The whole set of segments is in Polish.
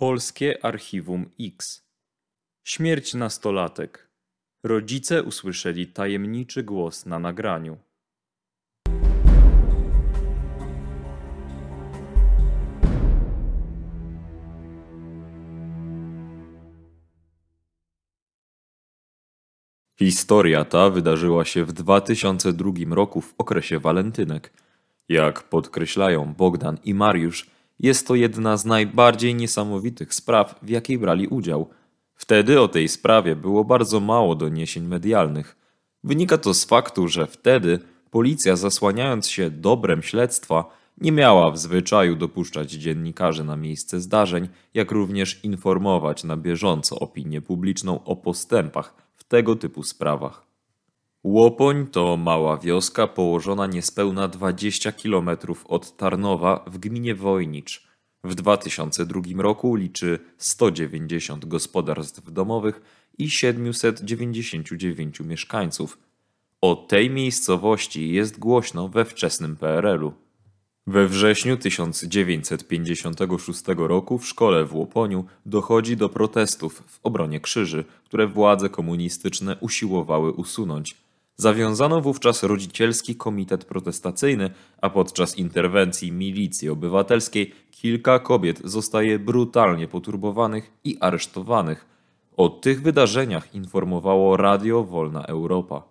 Polskie Archiwum X. Śmierć nastolatek. Rodzice usłyszeli tajemniczy głos na nagraniu. Historia ta wydarzyła się w 2002 roku w okresie walentynek. Jak podkreślają Bogdan i Mariusz, jest to jedna z najbardziej niesamowitych spraw, w jakiej brali udział. Wtedy o tej sprawie było bardzo mało doniesień medialnych. Wynika to z faktu, że wtedy policja, zasłaniając się dobrem śledztwa, nie miała w zwyczaju dopuszczać dziennikarzy na miejsce zdarzeń, jak również informować na bieżąco opinię publiczną o postępach w tego typu sprawach. Łopoń to mała wioska położona niespełna 20 km od Tarnowa w gminie Wojnicz. W 2002 roku liczy 190 gospodarstw domowych i 799 mieszkańców. O tej miejscowości jest głośno we wczesnym PRL-u. We wrześniu 1956 roku w szkole w Łoponiu dochodzi do protestów w obronie krzyży, które władze komunistyczne usiłowały usunąć. Zawiązano wówczas rodzicielski komitet protestacyjny, a podczas interwencji milicji obywatelskiej kilka kobiet zostaje brutalnie poturbowanych i aresztowanych. O tych wydarzeniach informowało Radio Wolna Europa.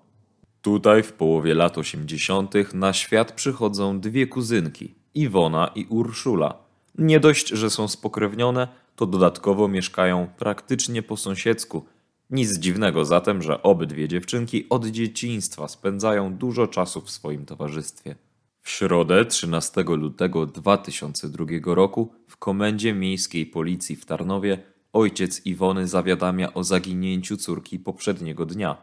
Tutaj w połowie lat 80. na świat przychodzą dwie kuzynki, Iwona i Urszula. Nie dość, że są spokrewnione, to dodatkowo mieszkają praktycznie po sąsiedzku – nic dziwnego zatem, że obydwie dziewczynki od dzieciństwa spędzają dużo czasu w swoim towarzystwie. W środę 13 lutego 2002 roku w komendzie miejskiej policji w Tarnowie ojciec Iwony zawiadamia o zaginięciu córki poprzedniego dnia.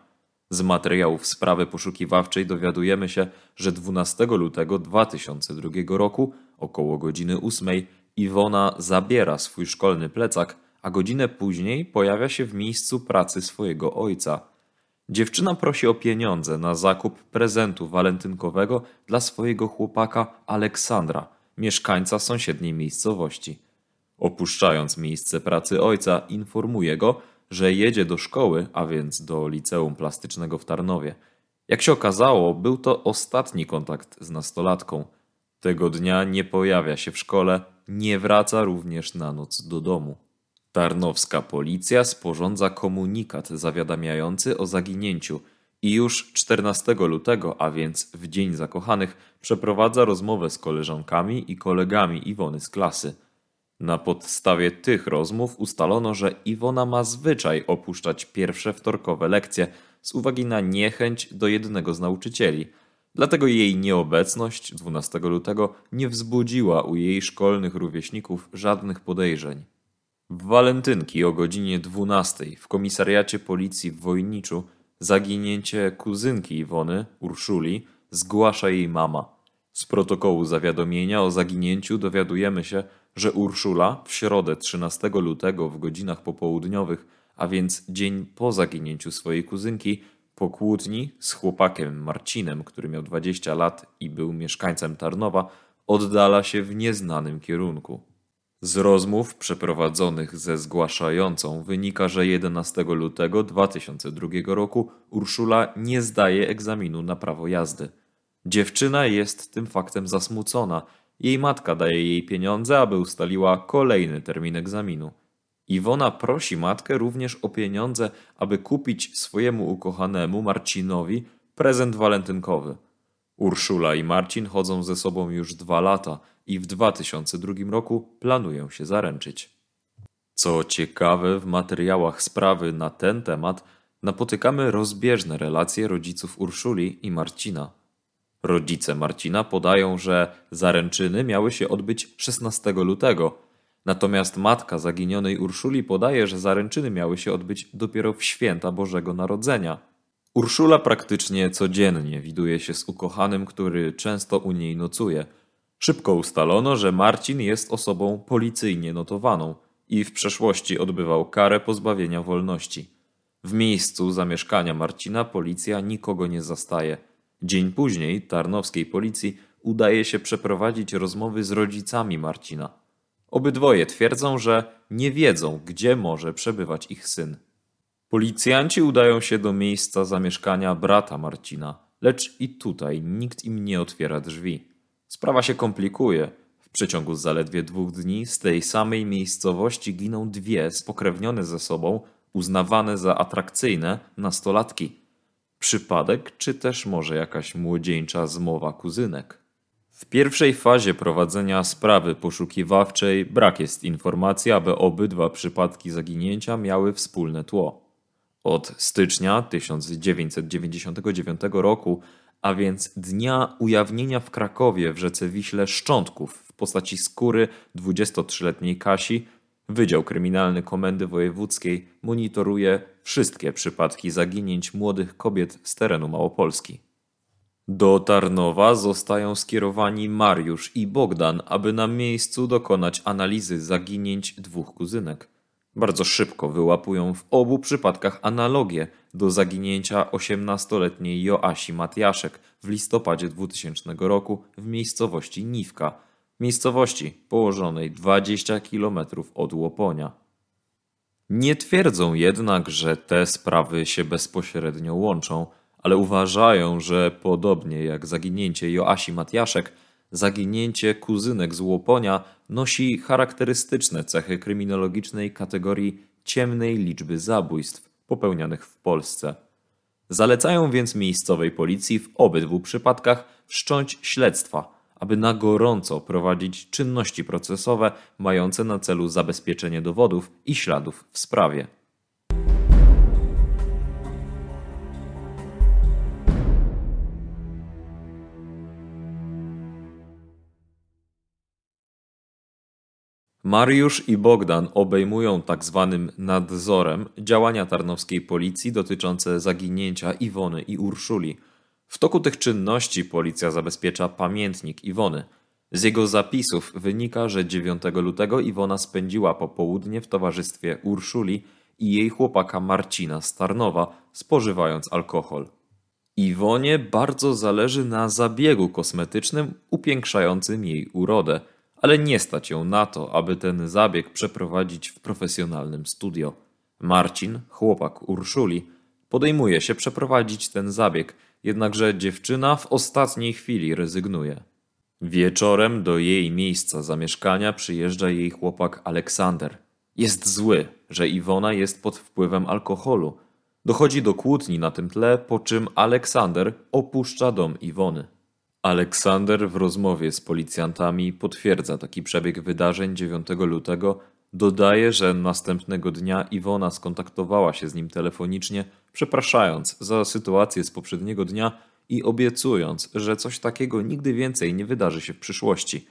Z materiałów sprawy poszukiwawczej dowiadujemy się, że 12 lutego 2002 roku około godziny 8 Iwona zabiera swój szkolny plecak a godzinę później pojawia się w miejscu pracy swojego ojca. Dziewczyna prosi o pieniądze na zakup prezentu walentynkowego dla swojego chłopaka Aleksandra, mieszkańca sąsiedniej miejscowości. Opuszczając miejsce pracy ojca, informuje go, że jedzie do szkoły, a więc do liceum plastycznego w Tarnowie. Jak się okazało, był to ostatni kontakt z nastolatką. Tego dnia nie pojawia się w szkole, nie wraca również na noc do domu. Tarnowska policja sporządza komunikat zawiadamiający o zaginięciu i już 14 lutego, a więc w Dzień Zakochanych, przeprowadza rozmowę z koleżankami i kolegami Iwony z klasy. Na podstawie tych rozmów ustalono, że Iwona ma zwyczaj opuszczać pierwsze wtorkowe lekcje z uwagi na niechęć do jednego z nauczycieli. Dlatego jej nieobecność 12 lutego nie wzbudziła u jej szkolnych rówieśników żadnych podejrzeń. W walentynki o godzinie 12 w komisariacie policji w Wojniczu zaginięcie kuzynki Iwony, Urszuli, zgłasza jej mama. Z protokołu zawiadomienia o zaginięciu dowiadujemy się, że Urszula w środę 13 lutego w godzinach popołudniowych, a więc dzień po zaginięciu swojej kuzynki, po kłótni z chłopakiem Marcinem, który miał 20 lat i był mieszkańcem Tarnowa, oddala się w nieznanym kierunku. Z rozmów przeprowadzonych ze zgłaszającą wynika, że 11 lutego 2002 roku Urszula nie zdaje egzaminu na prawo jazdy. Dziewczyna jest tym faktem zasmucona. Jej matka daje jej pieniądze, aby ustaliła kolejny termin egzaminu. Iwona prosi matkę również o pieniądze, aby kupić swojemu ukochanemu Marcinowi prezent walentynkowy. Urszula i Marcin chodzą ze sobą już dwa lata – i w 2002 roku planują się zaręczyć. Co ciekawe, w materiałach sprawy na ten temat napotykamy rozbieżne relacje rodziców Urszuli i Marcina. Rodzice Marcina podają, że zaręczyny miały się odbyć 16 lutego, natomiast matka zaginionej Urszuli podaje, że zaręczyny miały się odbyć dopiero w święta Bożego Narodzenia. Urszula praktycznie codziennie widuje się z ukochanym, który często u niej nocuje – Szybko ustalono, że Marcin jest osobą policyjnie notowaną i w przeszłości odbywał karę pozbawienia wolności. W miejscu zamieszkania Marcina policja nikogo nie zastaje. Dzień później tarnowskiej policji udaje się przeprowadzić rozmowy z rodzicami Marcina. Obydwoje twierdzą, że nie wiedzą, gdzie może przebywać ich syn. Policjanci udają się do miejsca zamieszkania brata Marcina, lecz i tutaj nikt im nie otwiera drzwi. Sprawa się komplikuje. W przeciągu zaledwie dwóch dni z tej samej miejscowości giną dwie spokrewnione ze sobą, uznawane za atrakcyjne nastolatki. Przypadek, czy też może jakaś młodzieńcza zmowa kuzynek? W pierwszej fazie prowadzenia sprawy poszukiwawczej brak jest informacji, aby obydwa przypadki zaginięcia miały wspólne tło. Od stycznia 1999 roku, a więc dnia ujawnienia w Krakowie w rzece Wiśle szczątków w postaci skóry 23-letniej Kasi, Wydział Kryminalny Komendy Wojewódzkiej monitoruje wszystkie przypadki zaginięć młodych kobiet z terenu Małopolski. Do Tarnowa zostają skierowani Mariusz i Bogdan, aby na miejscu dokonać analizy zaginięć dwóch kuzynek. Bardzo szybko wyłapują w obu przypadkach analogie do zaginięcia 18-letniej Joasi Matiaszek w listopadzie 2000 roku w miejscowości Niwka, miejscowości położonej 20 km od Łoponia. Nie twierdzą jednak, że te sprawy się bezpośrednio łączą, ale uważają, że podobnie jak zaginięcie Joasi Matiaszek, zaginięcie kuzynek z Łoponia nosi charakterystyczne cechy kryminologicznej kategorii ciemnej liczby zabójstw popełnianych w Polsce. Zalecają więc miejscowej policji w obydwu przypadkach wszcząć śledztwa, aby na gorąco prowadzić czynności procesowe mające na celu zabezpieczenie dowodów i śladów w sprawie. Mariusz i Bogdan obejmują tak zwanym nadzorem działania tarnowskiej policji dotyczące zaginięcia Iwony i Urszuli. W toku tych czynności policja zabezpiecza pamiętnik Iwony. Z jego zapisów wynika, że 9 lutego Iwona spędziła popołudnie w towarzystwie Urszuli i jej chłopaka Marcina z Tarnowa, spożywając alkohol. Iwonie bardzo zależy na zabiegu kosmetycznym upiększającym jej urodę – ale nie stać ją na to, aby ten zabieg przeprowadzić w profesjonalnym studio. Marcin, chłopak Urszuli, podejmuje się przeprowadzić ten zabieg, jednakże dziewczyna w ostatniej chwili rezygnuje. Wieczorem do jej miejsca zamieszkania przyjeżdża jej chłopak Aleksander. Jest zły, że Iwona jest pod wpływem alkoholu. Dochodzi do kłótni na tym tle, po czym Aleksander opuszcza dom Iwony. Aleksander w rozmowie z policjantami potwierdza taki przebieg wydarzeń 9 lutego, dodaje, że następnego dnia Iwona skontaktowała się z nim telefonicznie, przepraszając za sytuację z poprzedniego dnia i obiecując, że coś takiego nigdy więcej nie wydarzy się w przyszłości.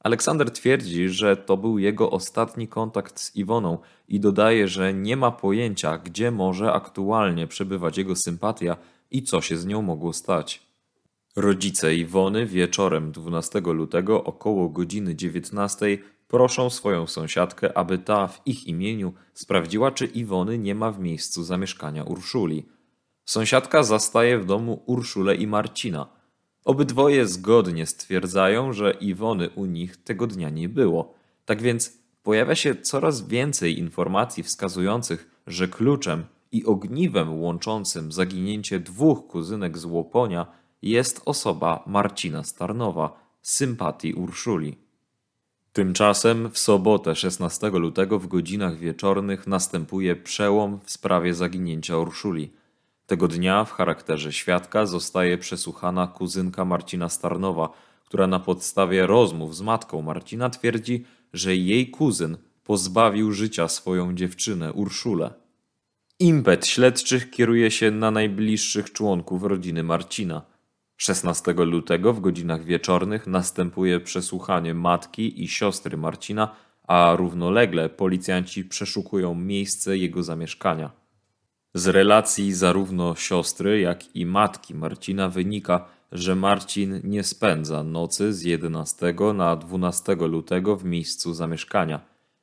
Aleksander twierdzi, że to był jego ostatni kontakt z Iwoną i dodaje, że nie ma pojęcia, gdzie może aktualnie przebywać jego sympatia i co się z nią mogło stać. Rodzice Iwony wieczorem 12 lutego około godziny 19 proszą swoją sąsiadkę, aby ta w ich imieniu sprawdziła, czy Iwony nie ma w miejscu zamieszkania Urszuli. Sąsiadka zastaje w domu Urszulę i Marcina. Obydwoje zgodnie stwierdzają, że Iwony u nich tego dnia nie było. Tak więc pojawia się coraz więcej informacji wskazujących, że kluczem i ogniwem łączącym zaginięcie dwóch kuzynek z Łoponia jest osoba Marcina Starnowa, sympatii Urszuli. Tymczasem w sobotę 16 lutego w godzinach wieczornych następuje przełom w sprawie zaginięcia Urszuli. Tego dnia w charakterze świadka zostaje przesłuchana kuzynka Marcina Starnowa, która na podstawie rozmów z matką Marcina twierdzi, że jej kuzyn pozbawił życia swoją dziewczynę Urszulę. Impet śledczych kieruje się na najbliższych członków rodziny Marcina – 16 lutego w godzinach wieczornych następuje przesłuchanie matki i siostry Marcina, a równolegle policjanci przeszukują miejsce jego zamieszkania. Z relacji zarówno siostry, jak i matki Marcina wynika, że Marcin nie spędza nocy z 11 na 12 lutego w miejscu zamieszkania.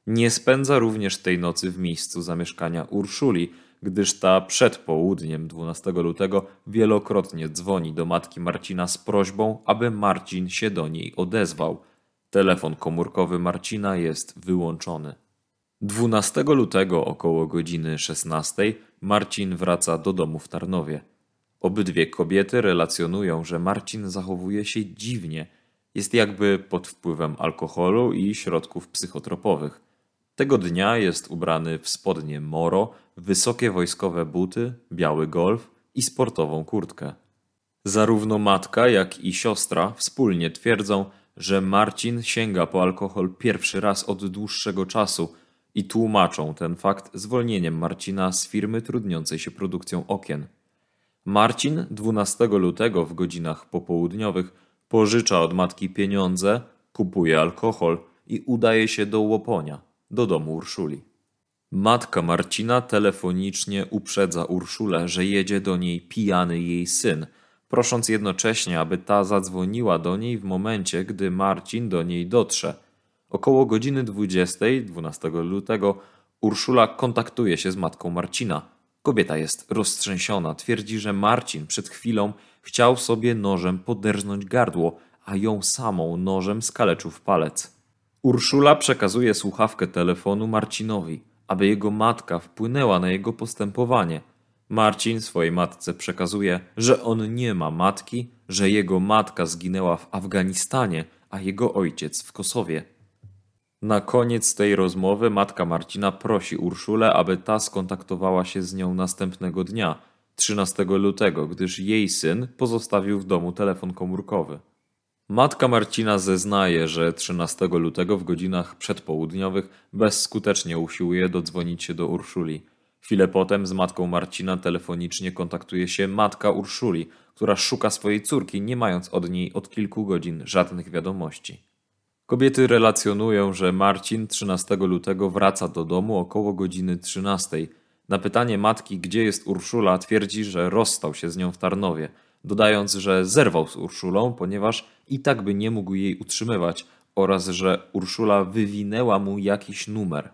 Nie spędza również tej nocy w miejscu zamieszkania Urszuli, gdyż ta przed południem 12 lutego wielokrotnie dzwoni do matki Marcina z prośbą, aby Marcin się do niej odezwał. Telefon komórkowy Marcina jest wyłączony. 12 lutego około godziny 16 Marcin wraca do domu w Tarnowie. Obydwie kobiety relacjonują, że Marcin zachowuje się dziwnie. Jest jakby pod wpływem alkoholu i środków psychotropowych. Tego dnia jest ubrany w spodnie moro, wysokie wojskowe buty, biały golf i sportową kurtkę. Zarówno matka, jak i siostra wspólnie twierdzą, że Marcin sięga po alkohol pierwszy raz od dłuższego czasu i tłumaczą ten fakt zwolnieniem Marcina z firmy trudniącej się produkcją okien. Marcin 12 lutego w godzinach popołudniowych pożycza od matki pieniądze, kupuje alkohol i udaje się do Łoponia, do domu Urszuli. Matka Marcina telefonicznie uprzedza Urszulę, że jedzie do niej pijany jej syn, prosząc jednocześnie, aby ta zadzwoniła do niej w momencie, gdy Marcin do niej dotrze. Około godziny 20, 12 lutego, Urszula kontaktuje się z matką Marcina. Kobieta jest roztrzęsiona, twierdzi, że Marcin przed chwilą chciał sobie nożem poderżnąć gardło, a ją samą nożem skaleczył w palec. Urszula przekazuje słuchawkę telefonu Marcinowi, aby jego matka wpłynęła na jego postępowanie. Marcin swojej matce przekazuje, że on nie ma matki, że jego matka zginęła w Afganistanie, a jego ojciec w Kosowie. Na koniec tej rozmowy matka Marcina prosi Urszulę, aby ta skontaktowała się z nią następnego dnia, 13 lutego, gdyż jej syn pozostawił w domu telefon komórkowy. Matka Marcina zeznaje, że 13 lutego w godzinach przedpołudniowych bezskutecznie usiłuje dodzwonić się do Urszuli. Chwilę potem z matką Marcina telefonicznie kontaktuje się matka Urszuli, która szuka swojej córki, nie mając od niej od kilku godzin żadnych wiadomości. Kobiety relacjonują, że Marcin 13 lutego wraca do domu około godziny 13. Na pytanie matki, gdzie jest Urszula, twierdzi, że rozstał się z nią w Tarnowie, dodając, że zerwał z Urszulą, ponieważ i tak by nie mógł jej utrzymywać oraz że Urszula wywinęła mu jakiś numer.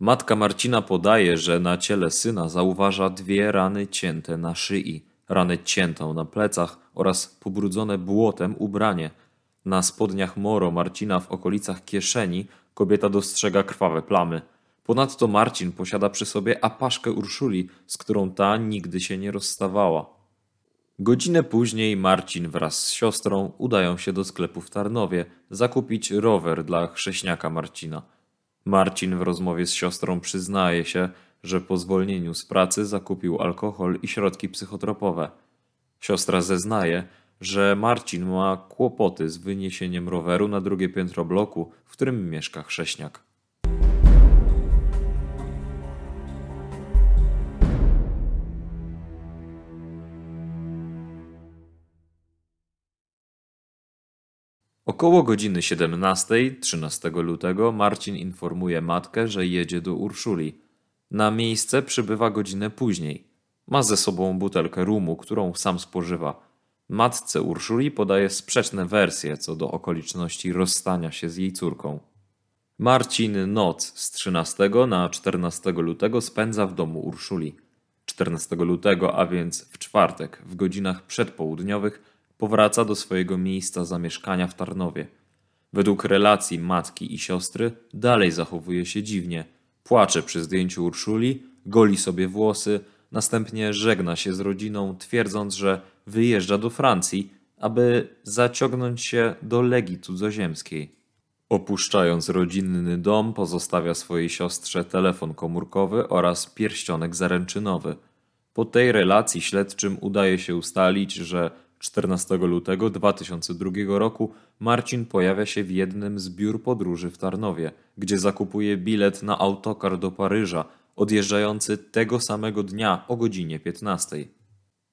Matka Marcina podaje, że na ciele syna zauważa dwie rany cięte na szyi, ranę ciętą na plecach oraz pobrudzone błotem ubranie – na spodniach Moro Marcina w okolicach kieszeni kobieta dostrzega krwawe plamy. Ponadto Marcin posiada przy sobie apaszkę Urszuli, z którą ta nigdy się nie rozstawała. Godzinę później Marcin wraz z siostrą udają się do sklepu w Tarnowie zakupić rower dla chrześniaka Marcina. Marcin w rozmowie z siostrą przyznaje się, że po zwolnieniu z pracy zakupił alkohol i środki psychotropowe. Siostra zeznaje, że Marcin ma kłopoty z wyniesieniem roweru na drugie piętro bloku, w którym mieszka chrześniak. Około godziny 17, 13 lutego, Marcin informuje matkę, że jedzie do Urszuli. Na miejsce przybywa godzinę później. Ma ze sobą butelkę rumu, którą sam spożywa. Matce Urszuli podaje sprzeczne wersje co do okoliczności rozstania się z jej córką. Marcin noc z 13 na 14 lutego spędza w domu Urszuli. 14 lutego, a więc w czwartek, w godzinach przedpołudniowych, powraca do swojego miejsca zamieszkania w Tarnowie. Według relacji matki i siostry dalej zachowuje się dziwnie. Płacze przy zdjęciu Urszuli, goli sobie włosy, następnie żegna się z rodziną, twierdząc, że wyjeżdża do Francji, aby zaciągnąć się do legii cudzoziemskiej. Opuszczając rodzinny dom, pozostawia swojej siostrze telefon komórkowy oraz pierścionek zaręczynowy. Po tej relacji śledczym udaje się ustalić, że 14 lutego 2002 roku Marcin pojawia się w jednym z biur podróży w Tarnowie, gdzie zakupuje bilet na autokar do Paryża, odjeżdżający tego samego dnia o godzinie 15.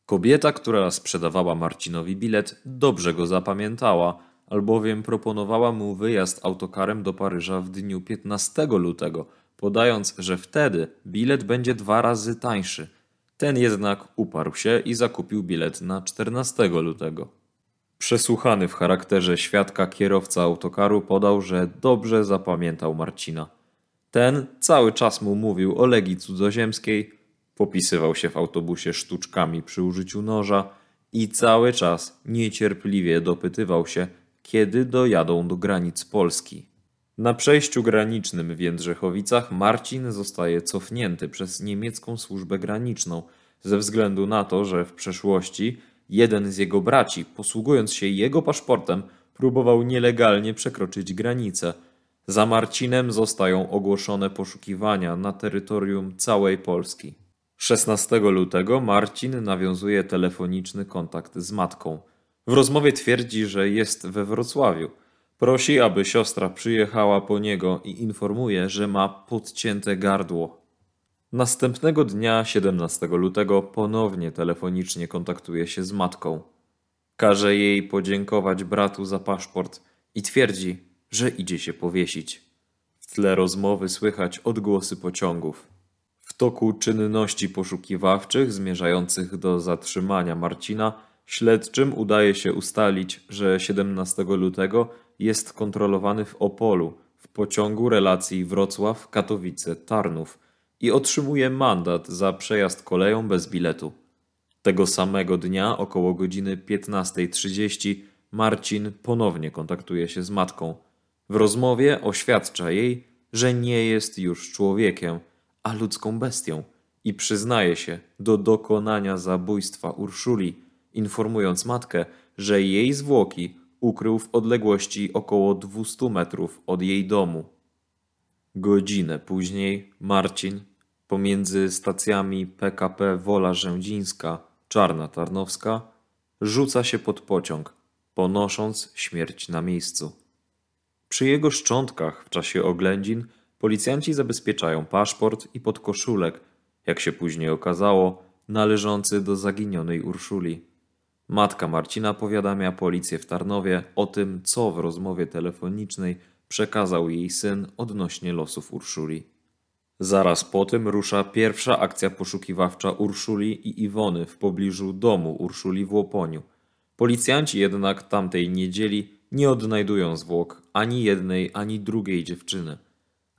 Kobieta, która sprzedawała Marcinowi bilet, dobrze go zapamiętała, albowiem proponowała mu wyjazd autokarem do Paryża w dniu 15 lutego, podając, że wtedy bilet będzie dwa razy tańszy. Ten jednak uparł się i zakupił bilet na 14 lutego. Przesłuchany w charakterze świadka kierowca autokaru podał, że dobrze zapamiętał Marcina. Ten cały czas mu mówił o legii cudzoziemskiej, popisywał się w autobusie sztuczkami przy użyciu noża i cały czas niecierpliwie dopytywał się, kiedy dojadą do granic Polski. Na przejściu granicznym w Jędrzechowicach Marcin zostaje cofnięty przez niemiecką służbę graniczną ze względu na to, że w przeszłości jeden z jego braci, posługując się jego paszportem, próbował nielegalnie przekroczyć granicę. Za Marcinem zostają ogłoszone poszukiwania na terytorium całej Polski. 16 lutego Marcin nawiązuje telefoniczny kontakt z matką. W rozmowie twierdzi, że jest we Wrocławiu. Prosi, aby siostra przyjechała po niego i informuje, że ma podcięte gardło. Następnego dnia, 17 lutego, ponownie telefonicznie kontaktuje się z matką. Każe jej podziękować bratu za paszport i twierdzi, że idzie się powiesić. W tle rozmowy słychać odgłosy pociągów. W toku czynności poszukiwawczych zmierzających do zatrzymania Marcina, śledczym udaje się ustalić, że 17 lutego jest kontrolowany w Opolu w pociągu relacji Wrocław-Katowice-Tarnów i otrzymuje mandat za przejazd koleją bez biletu. Tego samego dnia około godziny 15.30 Marcin ponownie kontaktuje się z matką. W rozmowie oświadcza jej, że nie jest już człowiekiem, a ludzką bestią i przyznaje się do dokonania zabójstwa Urszuli, informując matkę, że jej zwłoki ukrył w odległości około 200 metrów od jej domu. Godzinę później Marcin pomiędzy stacjami PKP Wola Rzędzińska, Czarna Tarnowska rzuca się pod pociąg, ponosząc śmierć na miejscu. Przy jego szczątkach w czasie oględzin policjanci zabezpieczają paszport i podkoszulek, jak się później okazało, należący do zaginionej Urszuli. Matka Marcina powiadamia policję w Tarnowie o tym, co w rozmowie telefonicznej przekazał jej syn odnośnie losów Urszuli. Zaraz po tym rusza pierwsza akcja poszukiwawcza Urszuli i Iwony w pobliżu domu Urszuli w Łoponiu. Policjanci jednak tamtej niedzieli nie odnajdują zwłok ani jednej, ani drugiej dziewczyny.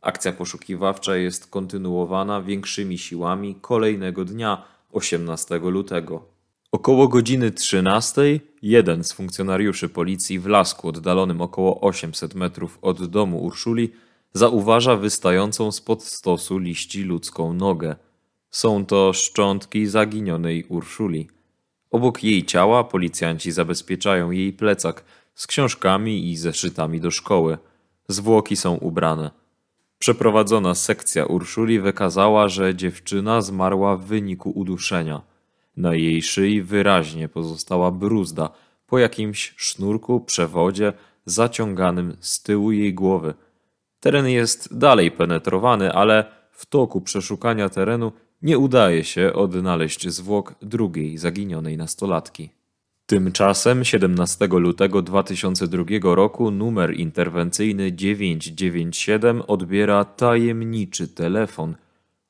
Akcja poszukiwawcza jest kontynuowana większymi siłami kolejnego dnia, 18 lutego. Około godziny 13 jeden z funkcjonariuszy policji w lasku oddalonym około 800 metrów od domu Urszuli zauważa wystającą spod stosu liści ludzką nogę. Są to szczątki zaginionej Urszuli. Obok jej ciała policjanci zabezpieczają jej plecak z książkami i zeszytami do szkoły. Zwłoki są ubrane. Przeprowadzona sekcja Urszuli wykazała, że dziewczyna zmarła w wyniku uduszenia. Na jej szyi wyraźnie pozostała bruzda po jakimś sznurku, przewodzie zaciąganym z tyłu jej głowy. Teren jest dalej penetrowany, ale w toku przeszukania terenu nie udaje się odnaleźć zwłok drugiej zaginionej nastolatki. Tymczasem 17 lutego 2002 roku numer interwencyjny 997 odbiera tajemniczy telefon.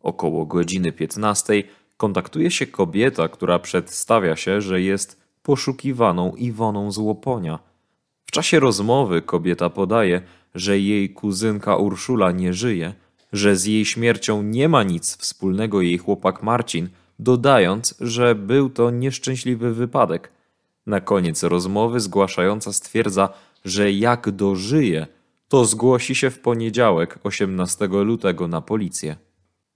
Około godziny 15 kontaktuje się kobieta, która przedstawia się, że jest poszukiwaną Iwoną z Łoponia. W czasie rozmowy kobieta podaje, że jej kuzynka Urszula nie żyje, że z jej śmiercią nie ma nic wspólnego jej chłopak Marcin, dodając, że był to nieszczęśliwy wypadek. Na koniec rozmowy zgłaszająca stwierdza, że jak dożyje, to zgłosi się w poniedziałek 18 lutego na policję.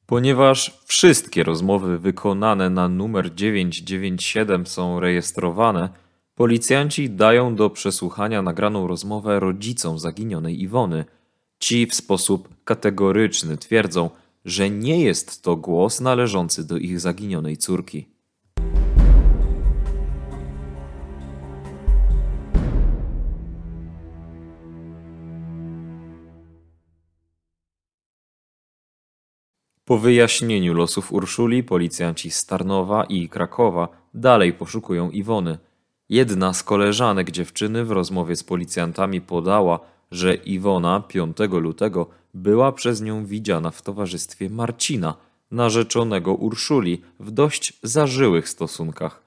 Ponieważ wszystkie rozmowy wykonane na numer 997 są rejestrowane, policjanci dają do przesłuchania nagraną rozmowę rodzicom zaginionej Iwony. Ci w sposób kategoryczny twierdzą, że nie jest to głos należący do ich zaginionej córki. Po wyjaśnieniu losów Urszuli, policjanci z Tarnowa i Krakowa dalej poszukują Iwony. Jedna z koleżanek dziewczyny w rozmowie z policjantami podała, że Iwona 5 lutego była przez nią widziana w towarzystwie Marcina, narzeczonego Urszuli, w dość zażyłych stosunkach.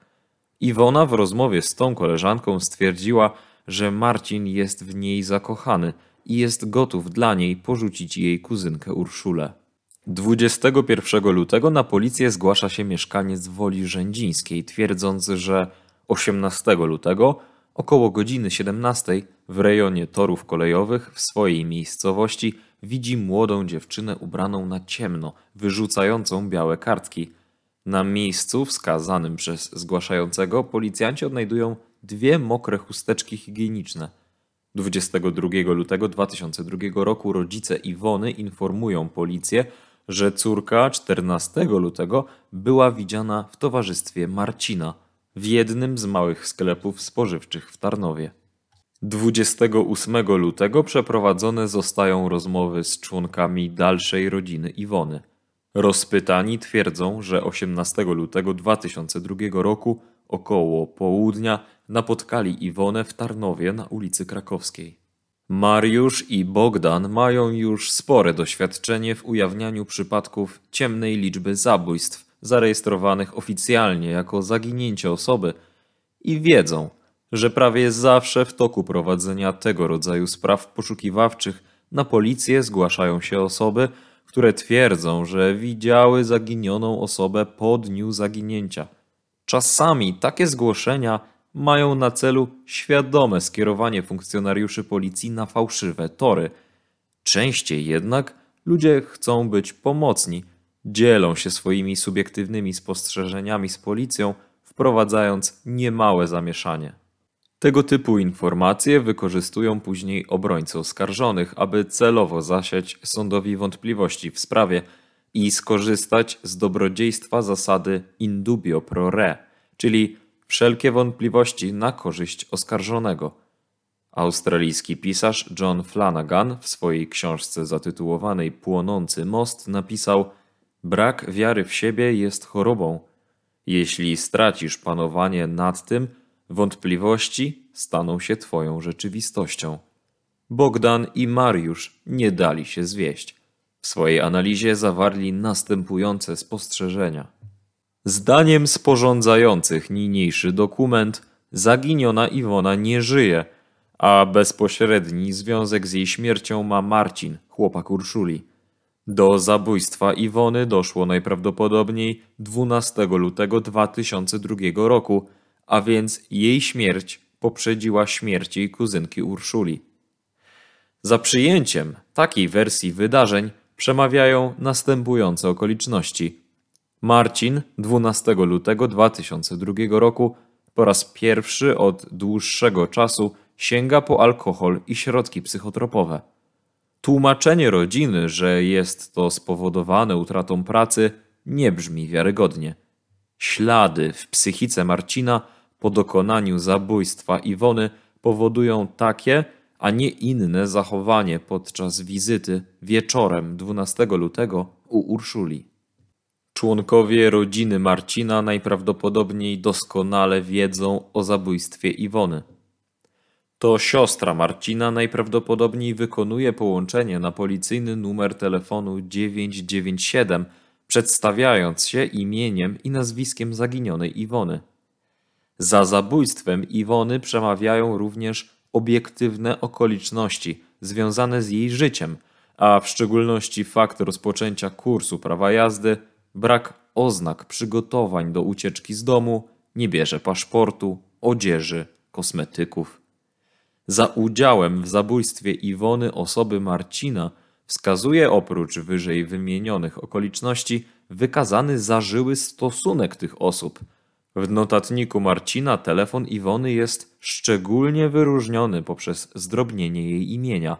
Iwona w rozmowie z tą koleżanką stwierdziła, że Marcin jest w niej zakochany i jest gotów dla niej porzucić jej kuzynkę Urszulę. 21 lutego na policję zgłasza się mieszkaniec Woli Rzędzińskiej, twierdząc, że 18 lutego Około godziny 17 w rejonie torów kolejowych w swojej miejscowości widzi młodą dziewczynę ubraną na ciemno, wyrzucającą białe kartki. Na miejscu wskazanym przez zgłaszającego policjanci odnajdują dwie mokre chusteczki higieniczne. 22 lutego 2002 roku rodzice Iwony informują policję, że córka 14 lutego była widziana w towarzystwie Marcina w jednym z małych sklepów spożywczych w Tarnowie. 28 lutego przeprowadzone zostają rozmowy z członkami dalszej rodziny Iwony. Rozpytani twierdzą, że 18 lutego 2002 roku około południa napotkali Iwonę w Tarnowie na ulicy Krakowskiej. Mariusz i Bogdan mają już spore doświadczenie w ujawnianiu przypadków ciemnej liczby zabójstw zarejestrowanych oficjalnie jako zaginięcie osoby i wiedzą, że prawie zawsze w toku prowadzenia tego rodzaju spraw poszukiwawczych na policję zgłaszają się osoby, które twierdzą, że widziały zaginioną osobę po dniu zaginięcia. Czasami takie zgłoszenia mają na celu świadome skierowanie funkcjonariuszy policji na fałszywe tory. Częściej jednak ludzie chcą być pomocni, dzielą się swoimi subiektywnymi spostrzeżeniami z policją, wprowadzając niemałe zamieszanie. Tego typu informacje wykorzystują później obrońcy oskarżonych, aby celowo zasiać sądowi wątpliwości w sprawie i skorzystać z dobrodziejstwa zasady indubio pro re, czyli wszelkie wątpliwości na korzyść oskarżonego. Australijski pisarz John Flanagan w swojej książce zatytułowanej Płonący most napisał: Brak wiary w siebie jest chorobą. Jeśli stracisz panowanie nad tym, wątpliwości staną się Twoją rzeczywistością. Bogdan i Mariusz nie dali się zwieść. W swojej analizie zawarli następujące spostrzeżenia. Zdaniem sporządzających niniejszy dokument, zaginiona Iwona nie żyje, a bezpośredni związek z jej śmiercią ma Marcin, chłopak Urszuli. Do zabójstwa Iwony doszło najprawdopodobniej 12 lutego 2002 roku, a więc jej śmierć poprzedziła śmierć jej kuzynki Urszuli. Za przyjęciem takiej wersji wydarzeń przemawiają następujące okoliczności. Marcin 12 lutego 2002 roku po raz pierwszy od dłuższego czasu sięga po alkohol i środki psychotropowe. Tłumaczenie rodziny, że jest to spowodowane utratą pracy, nie brzmi wiarygodnie. Ślady w psychice Marcina po dokonaniu zabójstwa Iwony powodują takie, a nie inne zachowanie podczas wizyty wieczorem 12 lutego u Urszuli. Członkowie rodziny Marcina najprawdopodobniej doskonale wiedzą o zabójstwie Iwony. To siostra Marcina najprawdopodobniej wykonuje połączenie na policyjny numer telefonu 997, przedstawiając się imieniem i nazwiskiem zaginionej Iwony. Za zabójstwem Iwony przemawiają również obiektywne okoliczności związane z jej życiem, a w szczególności fakt rozpoczęcia kursu prawa jazdy, brak oznak przygotowań do ucieczki z domu, nie bierze paszportu, odzieży, kosmetyków. Za udziałem w zabójstwie Iwony osoby Marcina wskazuje oprócz wyżej wymienionych okoliczności wykazany zażyły stosunek tych osób. W notatniku Marcina telefon Iwony jest szczególnie wyróżniony poprzez zdrobnienie jej imienia.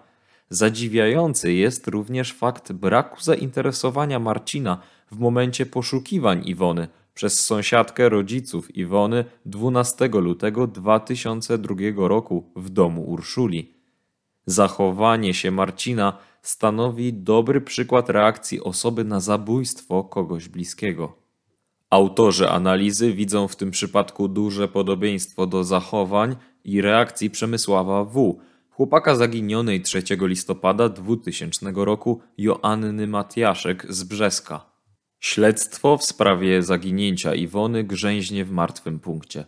Zadziwiający jest również fakt braku zainteresowania Marcina w momencie poszukiwań Iwony przez sąsiadkę rodziców Iwony 12 lutego 2002 roku w domu Urszuli. Zachowanie się Marcina stanowi dobry przykład reakcji osoby na zabójstwo kogoś bliskiego. Autorzy analizy widzą w tym przypadku duże podobieństwo do zachowań i reakcji Przemysława W., chłopaka zaginionej 3 listopada 2000 roku Joanny Matiaszek z Brzeska. Śledztwo w sprawie zaginięcia Iwony grzęźnie w martwym punkcie.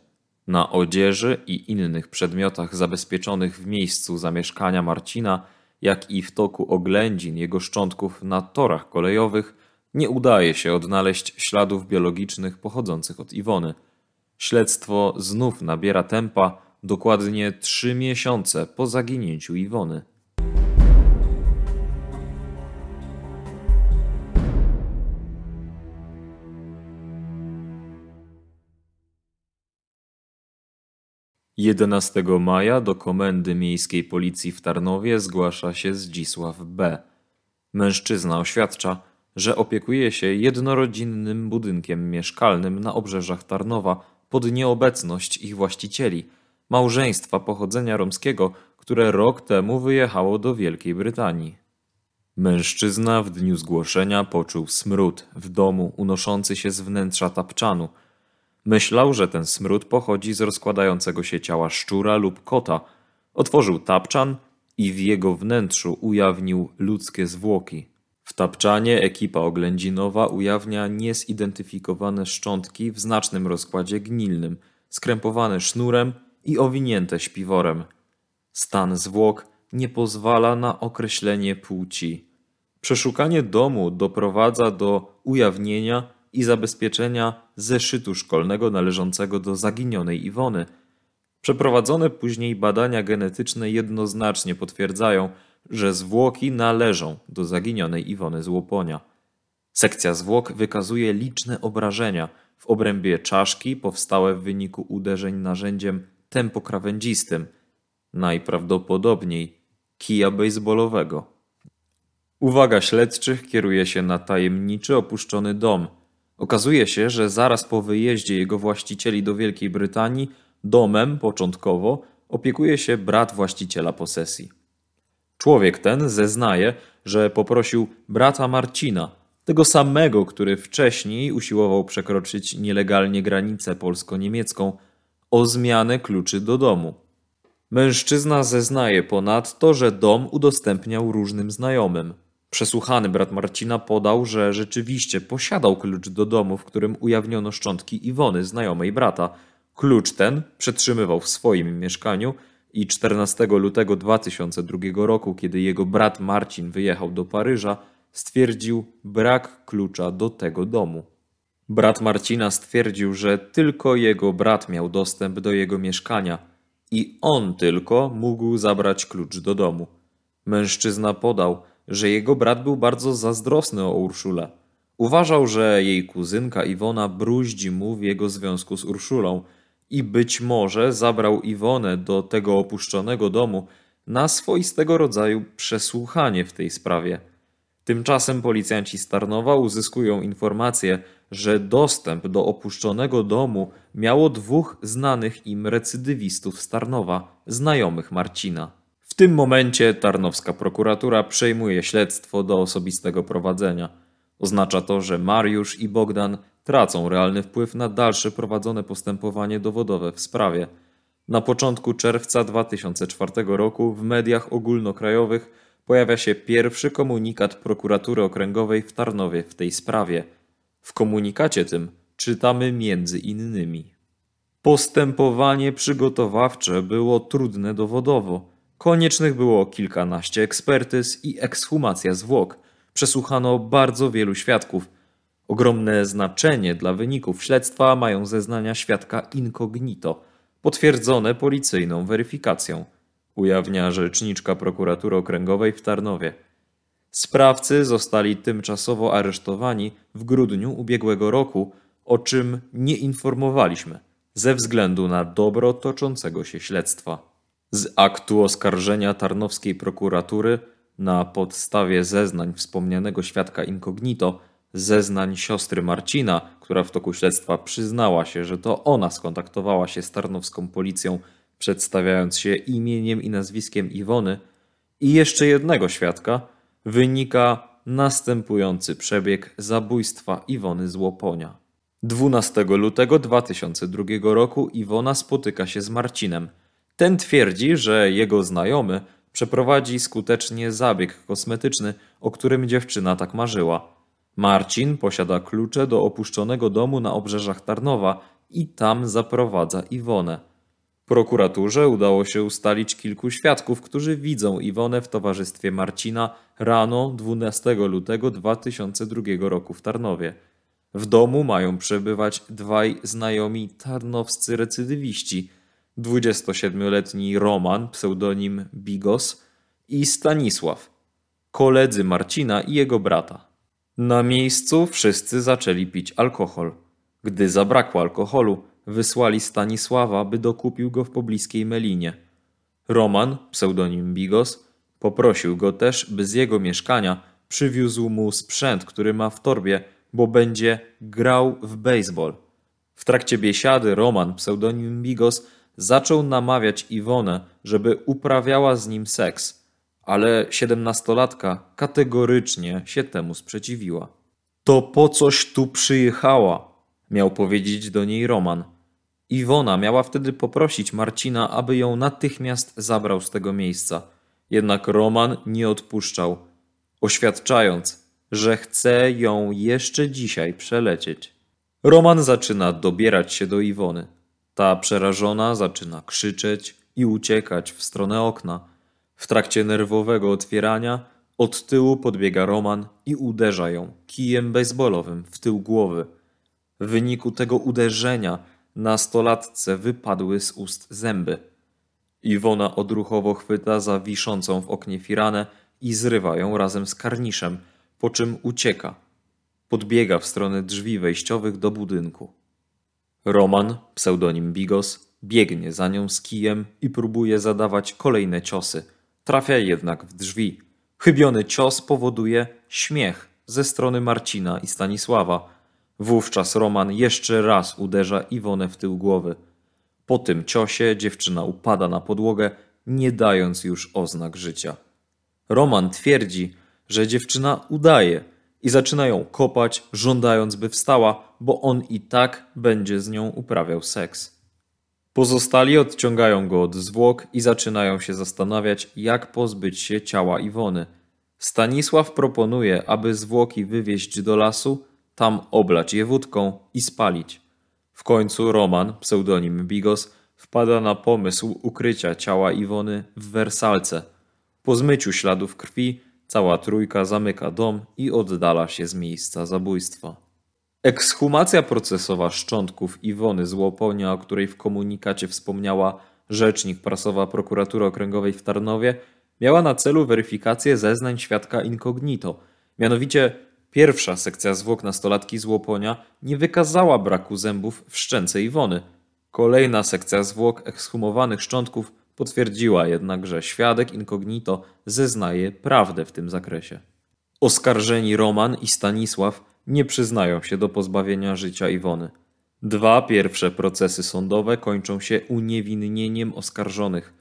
Na odzieży i innych przedmiotach zabezpieczonych w miejscu zamieszkania Marcina, jak i w toku oględzin jego szczątków na torach kolejowych, nie udaje się odnaleźć śladów biologicznych pochodzących od Iwony. Śledztwo znów nabiera tempa, dokładnie trzy miesiące po zaginięciu Iwony. Jedenastego maja do Komendy Miejskiej Policji w Tarnowie zgłasza się Zdzisław B. Mężczyzna oświadcza, że opiekuje się jednorodzinnym budynkiem mieszkalnym na obrzeżach Tarnowa pod nieobecność ich właścicieli, małżeństwa pochodzenia romskiego, które rok temu wyjechało do Wielkiej Brytanii. Mężczyzna w dniu zgłoszenia poczuł smród w domu unoszący się z wnętrza tapczanu. Myślał, że ten smród pochodzi z rozkładającego się ciała szczura lub kota. Otworzył tapczan i w jego wnętrzu ujawnił ludzkie zwłoki. W tapczanie ekipa oględzinowa ujawnia niezidentyfikowane szczątki w znacznym rozkładzie gnilnym, skrępowane sznurem i owinięte śpiworem. Stan zwłok nie pozwala na określenie płci. Przeszukanie domu doprowadza do ujawnienia i zabezpieczenia zeszytu szkolnego należącego do zaginionej Iwony. Przeprowadzone później badania genetyczne jednoznacznie potwierdzają, że zwłoki należą do zaginionej Iwony z Łoponia. Sekcja zwłok wykazuje liczne obrażenia w obrębie czaszki powstałe w wyniku uderzeń narzędziem tempokrawędzistym, najprawdopodobniej kija baseballowego. Uwaga śledczych kieruje się na tajemniczy opuszczony dom. Okazuje się, że zaraz po wyjeździe jego właścicieli do Wielkiej Brytanii domem początkowo opiekuje się brat właściciela posesji. Człowiek ten zeznaje, że poprosił brata Marcina, tego samego, który wcześniej usiłował przekroczyć nielegalnie granicę polsko-niemiecką, o zmianę kluczy do domu. Mężczyzna zeznaje ponadto, że dom udostępniał różnym znajomym. Przesłuchany brat Marcina podał, że rzeczywiście posiadał klucz do domu, w którym ujawniono szczątki Iwony, znajomej brata. Klucz ten przetrzymywał w swoim mieszkaniu i 14 lutego 2002 roku, kiedy jego brat Marcin wyjechał do Paryża, stwierdził brak klucza do tego domu. Brat Marcina stwierdził, że tylko jego brat miał dostęp do jego mieszkania i on tylko mógł zabrać klucz do domu. Mężczyzna podał, że jego brat był bardzo zazdrosny o Urszulę. Uważał, że jej kuzynka Iwona bruździ mu w jego związku z Urszulą i być może zabrał Iwonę do tego opuszczonego domu na swoistego rodzaju przesłuchanie w tej sprawie. Tymczasem policjanci z Tarnowa uzyskują informację, że dostęp do opuszczonego domu miało dwóch znanych im recydywistów z Tarnowa, znajomych Marcina. Tym momencie tarnowska prokuratura przejmuje śledztwo do osobistego prowadzenia. Oznacza to, że Mariusz i Bogdan tracą realny wpływ na dalsze prowadzone postępowanie dowodowe w sprawie. Na początku czerwca 2004 roku w mediach ogólnokrajowych pojawia się pierwszy komunikat prokuratury okręgowej w Tarnowie w tej sprawie. W komunikacie tym czytamy między innymi. Postępowanie przygotowawcze było trudne dowodowo. Koniecznych było kilkanaście ekspertyz i ekshumacja zwłok. Przesłuchano bardzo wielu świadków. Ogromne znaczenie dla wyników śledztwa mają zeznania świadka incognito, potwierdzone policyjną weryfikacją ujawnia rzeczniczka prokuratury okręgowej w Tarnowie. Sprawcy zostali tymczasowo aresztowani w grudniu ubiegłego roku, o czym nie informowaliśmy ze względu na dobro toczącego się śledztwa. Z aktu oskarżenia tarnowskiej prokuratury na podstawie zeznań wspomnianego świadka incognito, zeznań siostry Marcina, która w toku śledztwa przyznała się, że to ona skontaktowała się z tarnowską policją przedstawiając się imieniem i nazwiskiem Iwony, i jeszcze jednego świadka, wynika następujący przebieg zabójstwa Iwony z Łoponia. 12 lutego 2002 roku Iwona spotyka się z Marcinem. Ten twierdzi, że jego znajomy przeprowadzi skutecznie zabieg kosmetyczny, o którym dziewczyna tak marzyła. Marcin posiada klucze do opuszczonego domu na obrzeżach Tarnowa i tam zaprowadza Iwonę. Prokuraturze udało się ustalić kilku świadków, którzy widzą Iwonę w towarzystwie Marcina rano 12 lutego 2002 roku w Tarnowie. W domu mają przebywać dwaj znajomi tarnowscy recydywiści. 27-letni Roman, pseudonim Bigos i Stanisław, koledzy Marcina i jego brata. Na miejscu wszyscy zaczęli pić alkohol. Gdy zabrakło alkoholu, wysłali Stanisława, by dokupił go w pobliskiej Melinie. Roman, pseudonim Bigos, poprosił go też, by z jego mieszkania przywiózł mu sprzęt, który ma w torbie, bo będzie grał w baseball. W trakcie biesiady Roman, pseudonim Bigos, zaczął namawiać Iwonę, żeby uprawiała z nim seks, ale siedemnastolatka kategorycznie się temu sprzeciwiła. To po coś tu przyjechała, miał powiedzieć do niej Roman. Iwona miała wtedy poprosić Marcina, aby ją natychmiast zabrał z tego miejsca. Jednak Roman nie odpuszczał, oświadczając, że chce ją jeszcze dzisiaj przelecieć. Roman zaczyna dobierać się do Iwony. Ta przerażona zaczyna krzyczeć i uciekać w stronę okna. W trakcie nerwowego otwierania od tyłu podbiega Roman i uderza ją kijem baseballowym w tył głowy. W wyniku tego uderzenia nastolatce wypadły z ust zęby. Iwona odruchowo chwyta za wiszącą w oknie firanę i zrywa ją razem z karniszem, po czym ucieka. Podbiega w stronę drzwi wejściowych do budynku. Roman, pseudonim Bigos, biegnie za nią z kijem i próbuje zadawać kolejne ciosy. Trafia jednak w drzwi. Chybiony cios powoduje śmiech ze strony Marcina i Stanisława. Wówczas Roman jeszcze raz uderza Iwonę w tył głowy. Po tym ciosie dziewczyna upada na podłogę, nie dając już oznak życia. Roman twierdzi, że dziewczyna udaje i zaczyna ją kopać, żądając, by wstała, bo on i tak będzie z nią uprawiał seks. Pozostali odciągają go od zwłok i zaczynają się zastanawiać, jak pozbyć się ciała Iwony. Stanisław proponuje, aby zwłoki wywieźć do lasu, tam oblać je wódką i spalić. W końcu Roman, pseudonim Bigos, wpada na pomysł ukrycia ciała Iwony w wersalce. Po zmyciu śladów krwi cała trójka zamyka dom i oddala się z miejsca zabójstwa. Ekshumacja procesowa szczątków Iwony z Łoponia, o której w komunikacie wspomniała rzecznik prasowa prokuratury okręgowej w Tarnowie, miała na celu weryfikację zeznań świadka incognito. Mianowicie pierwsza sekcja zwłok nastolatki z Łoponia nie wykazała braku zębów w szczęce Iwony. Kolejna sekcja zwłok ekshumowanych szczątków potwierdziła jednak, że świadek incognito zeznaje prawdę w tym zakresie. Oskarżeni Roman i Stanisław nie przyznają się do pozbawienia życia Iwony. Dwa pierwsze procesy sądowe kończą się uniewinnieniem oskarżonych.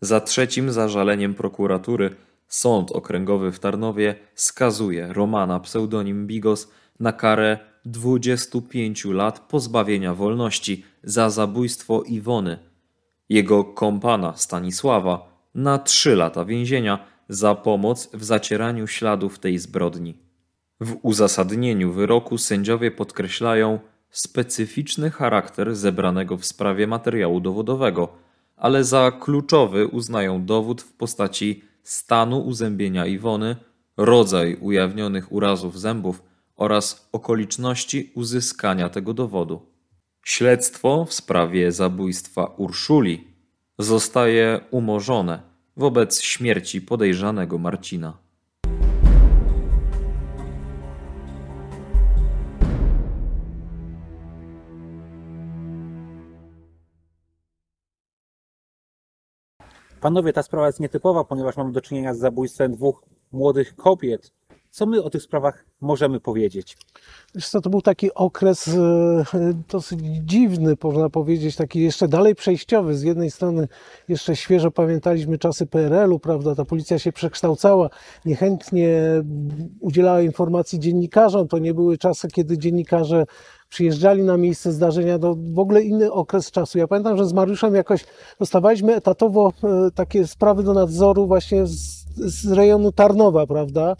Za trzecim zażaleniem prokuratury Sąd Okręgowy w Tarnowie skazuje Romana pseudonim Bigos na karę 25 lat pozbawienia wolności za zabójstwo Iwony. Jego kompana Stanisława na 3 lata więzienia za pomoc w zacieraniu śladów tej zbrodni. W uzasadnieniu wyroku sędziowie podkreślają specyficzny charakter zebranego w sprawie materiału dowodowego, ale za kluczowy uznają dowód w postaci stanu uzębienia Iwony, rodzaj ujawnionych urazów zębów oraz okoliczności uzyskania tego dowodu. Śledztwo w sprawie zabójstwa Urszuli zostaje umorzone wobec śmierci podejrzanego Marcina. Panowie, ta sprawa jest nietypowa, ponieważ mamy do czynienia z zabójstwem dwóch młodych kobiet. Co my o tych sprawach możemy powiedzieć? Wiesz co, to był taki okres e, dosyć dziwny, można powiedzieć, taki jeszcze dalej przejściowy. Z jednej strony jeszcze świeżo pamiętaliśmy czasy PRL-u, prawda, ta policja się przekształcała, niechętnie udzielała informacji dziennikarzom, to nie były czasy, kiedy dziennikarze przyjeżdżali na miejsce zdarzenia, to w ogóle inny okres czasu. Ja pamiętam, że z Mariuszem jakoś dostawaliśmy etatowo e, takie sprawy do nadzoru właśnie z, z rejonu Tarnowa, prawda.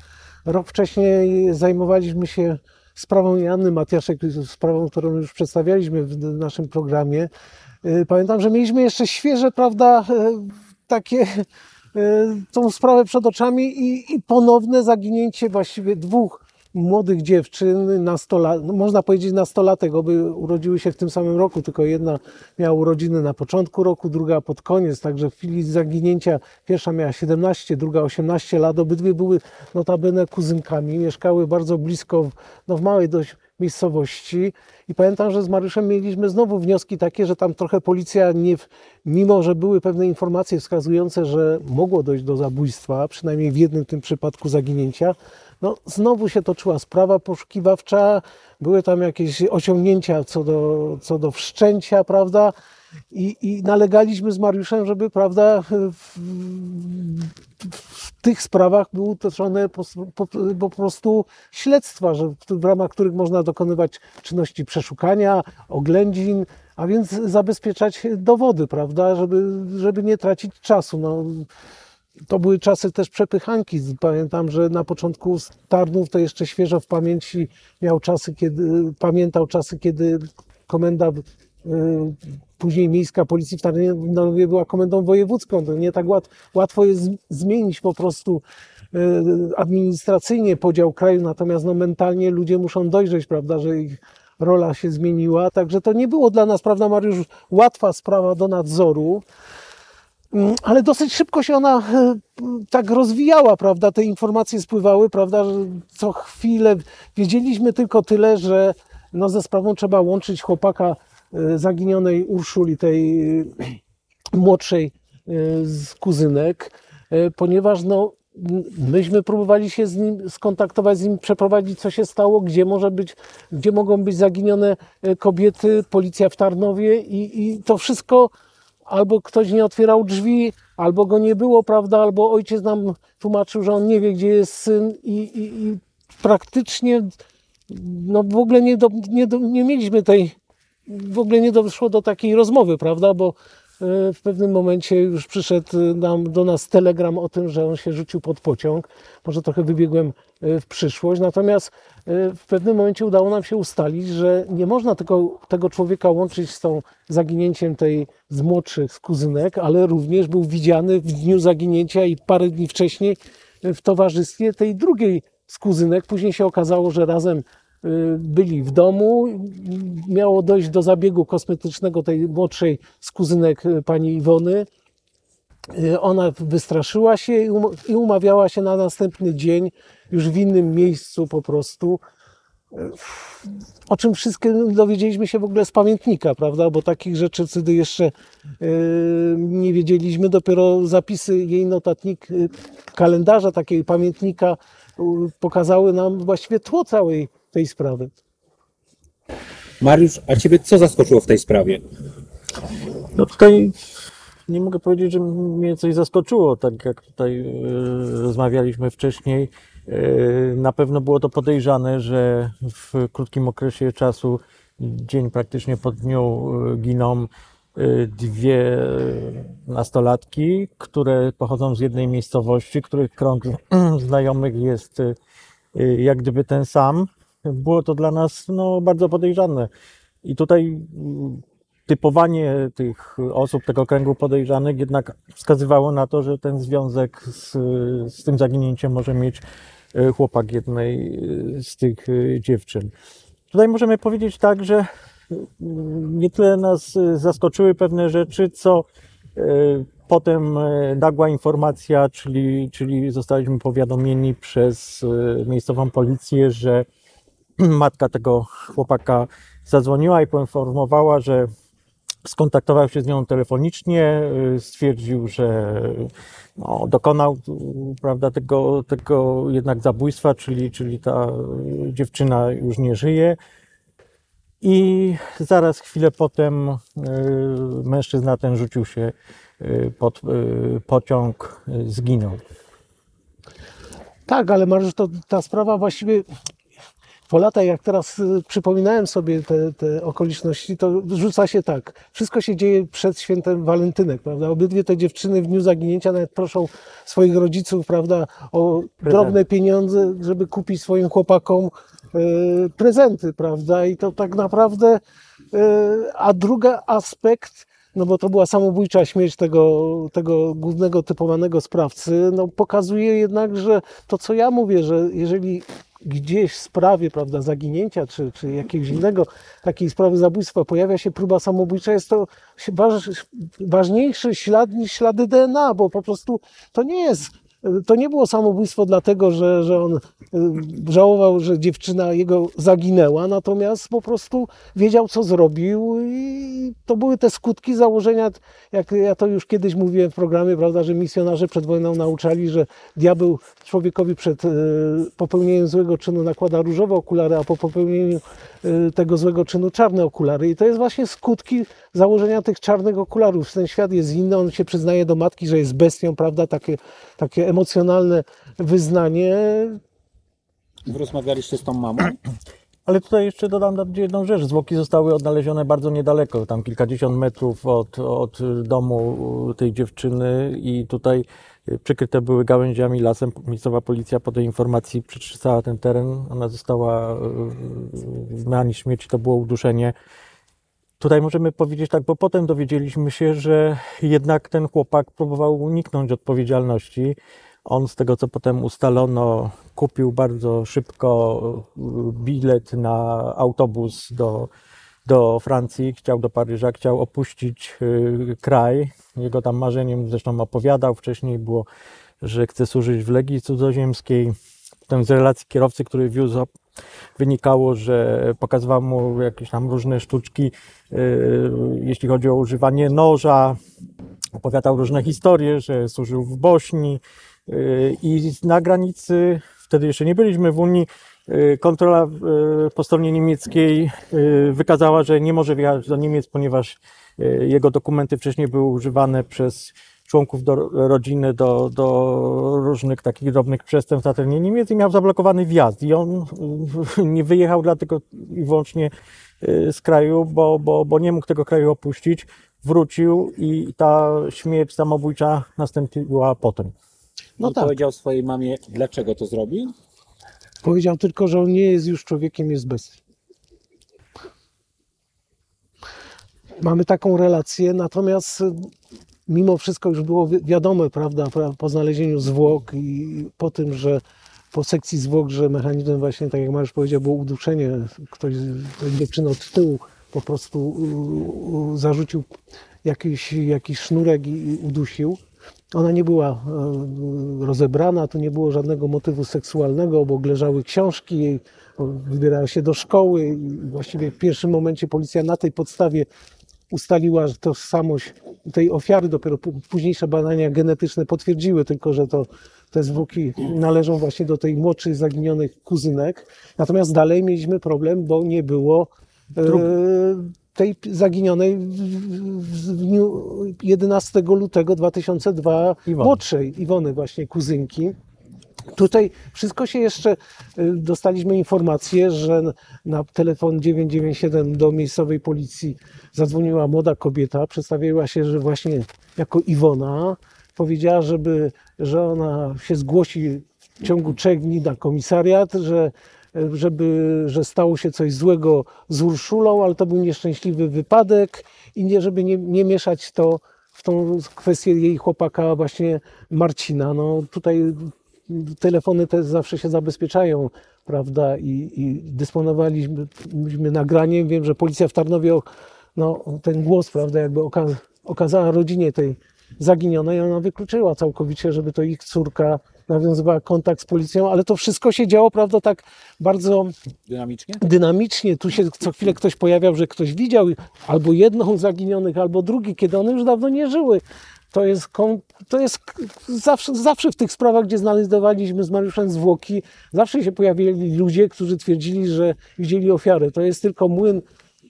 Rok wcześniej zajmowaliśmy się sprawą Janny Matiaszek, sprawą, którą już przedstawialiśmy w naszym programie. E, pamiętam, że mieliśmy jeszcze świeże, prawda, e, takie tą sprawę przed oczami i, i ponowne zaginięcie właściwie dwóch młodych dziewczyn, nastola, no można powiedzieć nastolatek, oby urodziły się w tym samym roku, tylko jedna miała urodziny na początku roku, druga pod koniec, także w chwili zaginięcia pierwsza miała 17, druga 18 lat, obydwie były notabene kuzynkami, mieszkały bardzo blisko, w, no w małej dość miejscowości. I pamiętam, że z Mariuszem mieliśmy znowu wnioski takie, że tam trochę policja, nie, mimo że były pewne informacje wskazujące, że mogło dojść do zabójstwa, przynajmniej w jednym tym przypadku zaginięcia, no znowu się toczyła sprawa poszukiwawcza, były tam jakieś osiągnięcia co do, co do wszczęcia, prawda? I, I nalegaliśmy z Mariuszem, żeby, prawda, w, w tych sprawach były toczone po, po, po prostu śledztwa, że w, ramach których można dokonywać czynności przeszukania, oględzin, a więc zabezpieczać dowody, prawda, żeby, żeby nie tracić czasu. No, to były czasy też przepychanki. Pamiętam, że na początku Tarnów to jeszcze świeżo w pamięci miał czasy, kiedy pamiętał czasy, kiedy komenda później miejska policji w Tarnowie była komendą wojewódzką. To nie tak łat, łatwo jest zmienić po prostu administracyjnie podział kraju, natomiast no, mentalnie ludzie muszą dojrzeć, prawda, że ich rola się zmieniła. Także to nie było dla nas, prawda, Mariusz, łatwa sprawa do nadzoru. Ale dosyć szybko się ona tak rozwijała, prawda? Te informacje spływały, prawda? Co chwilę wiedzieliśmy tylko tyle, że no ze sprawą trzeba łączyć chłopaka zaginionej Urszuli, tej młodszej z kuzynek, ponieważ no, myśmy próbowali się z nim skontaktować, z nim przeprowadzić, co się stało, gdzie może być, gdzie mogą być zaginione kobiety, policja w Tarnowie i, i to wszystko albo ktoś nie otwierał drzwi, albo go nie było, prawda, albo ojciec nam tłumaczył, że on nie wie, gdzie jest syn i, i, i praktycznie no w ogóle nie, do, nie, do, nie mieliśmy tej w ogóle nie doszło do takiej rozmowy, prawda? Bo w pewnym momencie już przyszedł nam, do nas telegram o tym, że on się rzucił pod pociąg. Może trochę wybiegłem e, w przyszłość, natomiast e, w pewnym momencie udało nam się ustalić, że nie można tego, tego człowieka łączyć z tą zaginięciem tej z młodszych, z kuzynek, ale również był widziany w dniu zaginięcia i parę dni wcześniej w towarzystwie tej drugiej z kuzynek. Później się okazało, że razem byli w domu. Miało dojść do zabiegu kosmetycznego tej młodszej z kuzynek pani Iwony. Ona wystraszyła się i umawiała się na następny dzień, już w innym miejscu po prostu. O czym wszystkim dowiedzieliśmy się w ogóle z pamiętnika, prawda? Bo takich rzeczy wtedy jeszcze nie wiedzieliśmy. Dopiero zapisy jej notatnik, kalendarza, takiego pamiętnika pokazały nam właściwie tło całej tej sprawy. Mariusz, a Ciebie co zaskoczyło w tej sprawie? No tutaj nie mogę powiedzieć, że mnie coś zaskoczyło, tak jak tutaj yy, rozmawialiśmy wcześniej. Yy, na pewno było to podejrzane, że w krótkim okresie czasu, dzień praktycznie po dniu, yy, giną dwie nastolatki, które pochodzą z jednej miejscowości, których krąg znajomych jest jak gdyby ten sam było to dla nas no, bardzo podejrzane. I tutaj mm, typowanie tych osób, tego kręgu podejrzanych jednak wskazywało na to, że ten związek z, z tym zaginięciem może mieć e, chłopak jednej e, z tych e, dziewczyn. Tutaj możemy powiedzieć tak, że mm, nie tyle nas zaskoczyły pewne rzeczy, co potem nagła informacja, czyli, czyli zostaliśmy powiadomieni przez miejscową policję, że matka tego chłopaka zadzwoniła i poinformowała, że skontaktował się z nią telefonicznie, y, stwierdził, że no, dokonał prawda, tego, tego jednak zabójstwa, czyli, czyli ta dziewczyna już nie żyje. I zaraz chwilę potem y, mężczyzna ten rzucił się y, pod pociąg, zginął. Tak, ale Mariusz, to ta sprawa właściwie po latach, jak teraz y, przypominałem sobie te, te, okoliczności, to rzuca się tak. Wszystko się dzieje przed świętem walentynek, prawda? Obydwie te dziewczyny w dniu zaginięcia nawet proszą swoich rodziców, prawda, o drobne pieniądze, żeby kupić swoim chłopakom e, prezenty, prawda? I to tak naprawdę, e, a drugi aspekt, no bo to była samobójcza śmierć tego, tego głównego typowanego sprawcy, no pokazuje jednak, że to co ja mówię, że jeżeli gdzieś w sprawie, prawda, zaginięcia czy, czy jakiegoś innego takiej sprawy zabójstwa pojawia się próba samobójcza, jest to waż, ważniejszy ślad niż ślady DNA, bo po prostu to nie jest to nie było samobójstwo dlatego, że, że on y, żałował, że dziewczyna jego zaginęła, natomiast po prostu wiedział, co zrobił i to były te skutki założenia, jak ja to już kiedyś mówiłem w programie, prawda, że misjonarze przed wojną nauczali, że diabeł człowiekowi przed y, popełnieniem złego czynu nakłada różowe okulary, a po popełnieniu tego złego czynu czarne okulary. I to jest właśnie skutki założenia tych czarnych okularów. Ten świat jest inny, on się przyznaje do matki, że jest bestią, prawda, takie, takie emocjonalne wyznanie. Rozmawialiście z tą mamą? Ale tutaj jeszcze dodam jedną rzecz. Zwłoki zostały odnalezione bardzo niedaleko, tam kilkadziesiąt metrów od, od domu tej dziewczyny i tutaj przykryte były gałęziami lasem. Miejscowa policja po tej informacji przetrzymała ten teren. Ona została e, w mechanizm śmierci, to było uduszenie. Tutaj możemy powiedzieć tak, bo potem dowiedzieliśmy się, że jednak ten chłopak próbował uniknąć odpowiedzialności. On, z tego co potem ustalono, kupił bardzo szybko y, bilet na autobus do, do Francji, chciał do Paryża, chciał opuścić y, kraj. Jego tam marzeniem, zresztą opowiadał wcześniej, było, że chce służyć w Legii Cudzoziemskiej. Potem z relacji kierowcy, który wiózł, wynikało, że pokazywał mu jakieś tam różne sztuczki, y, jeśli chodzi o używanie noża. Opowiadał różne historie, że służył w Bośni, i na granicy, wtedy jeszcze nie byliśmy w Unii, y, kontrola y, po stronie niemieckiej y, wykazała, że nie może wjechać do Niemiec, ponieważ jego dokumenty wcześniej były używane przez członków do, rodziny do, do różnych takich drobnych przestępstw na terenie Niemiec i miał zablokowany wjazd. I on nie wyjechał dlatego i wyłącznie z kraju, bo, bo, bo nie mógł tego kraju opuścić. Wrócił i ta śmierć samobójcza nastąpiła potem. No I tak. powiedział swojej mamie, dlaczego to zrobił? Powiedział tylko, że on nie jest już człowiekiem, jest bestią. Mamy taką relację, natomiast y, mimo wszystko już było wi- wiadome, prawda, pra- po znalezieniu zwłok i po tym, że po sekcji zwłok, że mechanizmem właśnie, tak jak Mariusz powiedział, było uduszenie. Ktoś, dziewczynę od tyłu po prostu y, y, zarzucił jakiś, jakiś sznurek i udusił. Ona nie była e, rozebrana, tu nie było żadnego motywu seksualnego, obok leżały książki, wybierała się do szkoły i właściwie w pierwszym momencie policja na tej podstawie ustaliła tożsamość tej ofiary, dopiero późniejsze badania genetyczne potwierdziły tylko, że to te zwłoki należą właśnie do tej młodszej zaginionych kuzynek. Natomiast dalej mieliśmy problem, bo nie było e, tej zaginionej w, dniu 11 lutego 2002 Iwony. młodszej Iwony właśnie kuzynki. Tutaj wszystko się jeszcze, y, dostaliśmy informację, że na telefon 997 do miejscowej policji zadzwoniła młoda kobieta, przedstawiła się, że właśnie jako Iwona, powiedziała, żeby, że ona się zgłosi w ciągu trzech dni na komisariat, że żeby, że stało się coś złego z Urszulą, ale to był nieszczęśliwy wypadek i nie, żeby nie, nie mieszać to w tą kwestię jej chłopaka właśnie Marcina. No tutaj telefony te zawsze się zabezpieczają, prawda, i, i dysponowaliśmy nagraniem. Wiem, że policja w Tarnowie no, ten głos, prawda, jakby oka okazała rodzinie tej zaginionej, ona wykluczyła całkowicie, żeby to ich córka nawiązywała kontakt z policją, ale to wszystko się działo, prawda, tak bardzo Dynamicznie? dynamicznie. Tu się co chwilę ktoś pojawiał, że ktoś widział albo jedną z zaginionych, albo drugi, kiedy one już dawno nie żyły. To jest, to jest zawsze, zawsze w tych sprawach, gdzie znajdowaliśmy z Mariuszem zwłoki, zawsze się pojawili ludzie, którzy twierdzili, że widzieli ofiarę. To jest tylko młyn,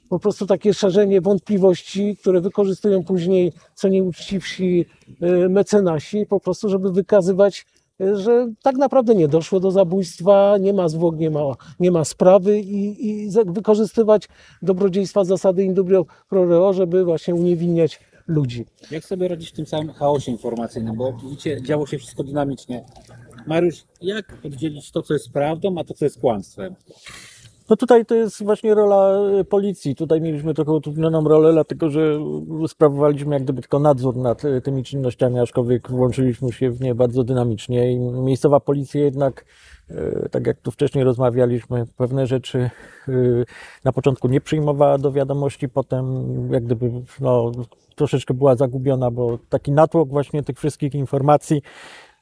po prostu takie szerzenie wątpliwości, które wykorzystują później co nieuczciwsi y, mecenasi, po prostu, żeby wykazywać, że tak naprawdę nie doszło do zabójstwa, nie ma zwłok, nie ma, nie ma sprawy i, i wykorzystywać dobrodziejstwa zasady in pro reo, żeby właśnie uniewinniać ludzi. Jak sobie radzić w tym samym chaosie informacyjnym? Bo widzicie, działo się wszystko dynamicznie. Mariusz, jak oddzielić to, co jest prawdą, a to, co jest kłamstwem? No tutaj to jest właśnie rola e, policji. Tutaj mieliśmy trochę utrudnioną rolę, dlatego że sprawowaliśmy jak gdyby tylko nadzór nad e, tymi czynnościami, aczkolwiek włączyliśmy się w nie bardzo dynamicznie i miejscowa policja jednak, e, tak jak tu wcześniej rozmawialiśmy, pewne rzeczy na początku nie przyjmowała do wiadomości, potem jak gdyby no, troszeczkę była zagubiona, bo taki natłok właśnie tych wszystkich informacji,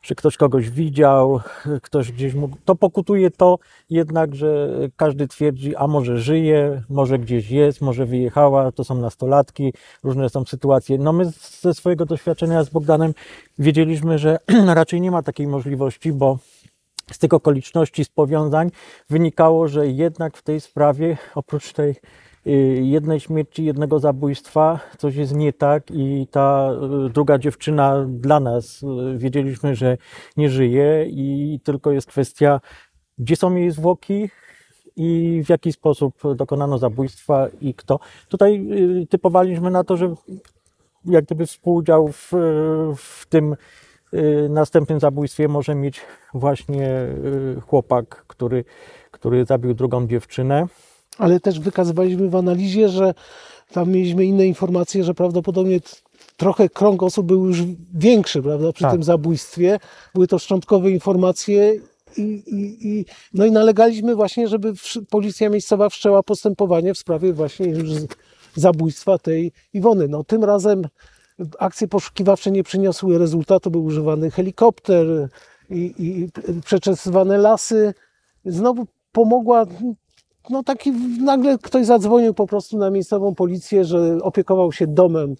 że ktoś kogoś widział, ktoś gdzieś mógł. To pokutuje to jednak, że każdy twierdzi, a może żyje, może gdzieś jest, może wyjechała, to są nastolatki, różne są sytuacje. No my ze swojego doświadczenia z Bogdanem wiedzieliśmy, że raczej nie ma takiej możliwości, bo z tych okoliczności, z powiązań wynikało, że jednak w tej sprawie, oprócz tej jednej śmierci, jednego zabójstwa, coś jest nie tak i ta y, druga dziewczyna dla nas y, wiedzieliśmy, że nie żyje i tylko jest kwestia, gdzie są jej zwłoki i w jaki sposób dokonano zabójstwa i kto. Tutaj y, typowaliśmy na to, że jak gdyby współudział w, w tym y, następnym zabójstwie może mieć właśnie y, chłopak, który, który zabił drugą dziewczynę. Ale też wykazywaliśmy w analizie, że tam mieliśmy inne informacje, że prawdopodobnie trochę krąg osób był już większy, prawda, przy Tak. tym zabójstwie. Były to szczątkowe informacje i, i, i, no i nalegaliśmy właśnie, żeby policja miejscowa wszczęła postępowanie w sprawie właśnie już zabójstwa tej Iwony. No tym razem akcje poszukiwawcze nie przyniosły rezultatu, był używany helikopter i, i przeczesywane lasy. Znowu pomogła no taki nagle ktoś zadzwonił po prostu na miejscową policję, że opiekował się domem e,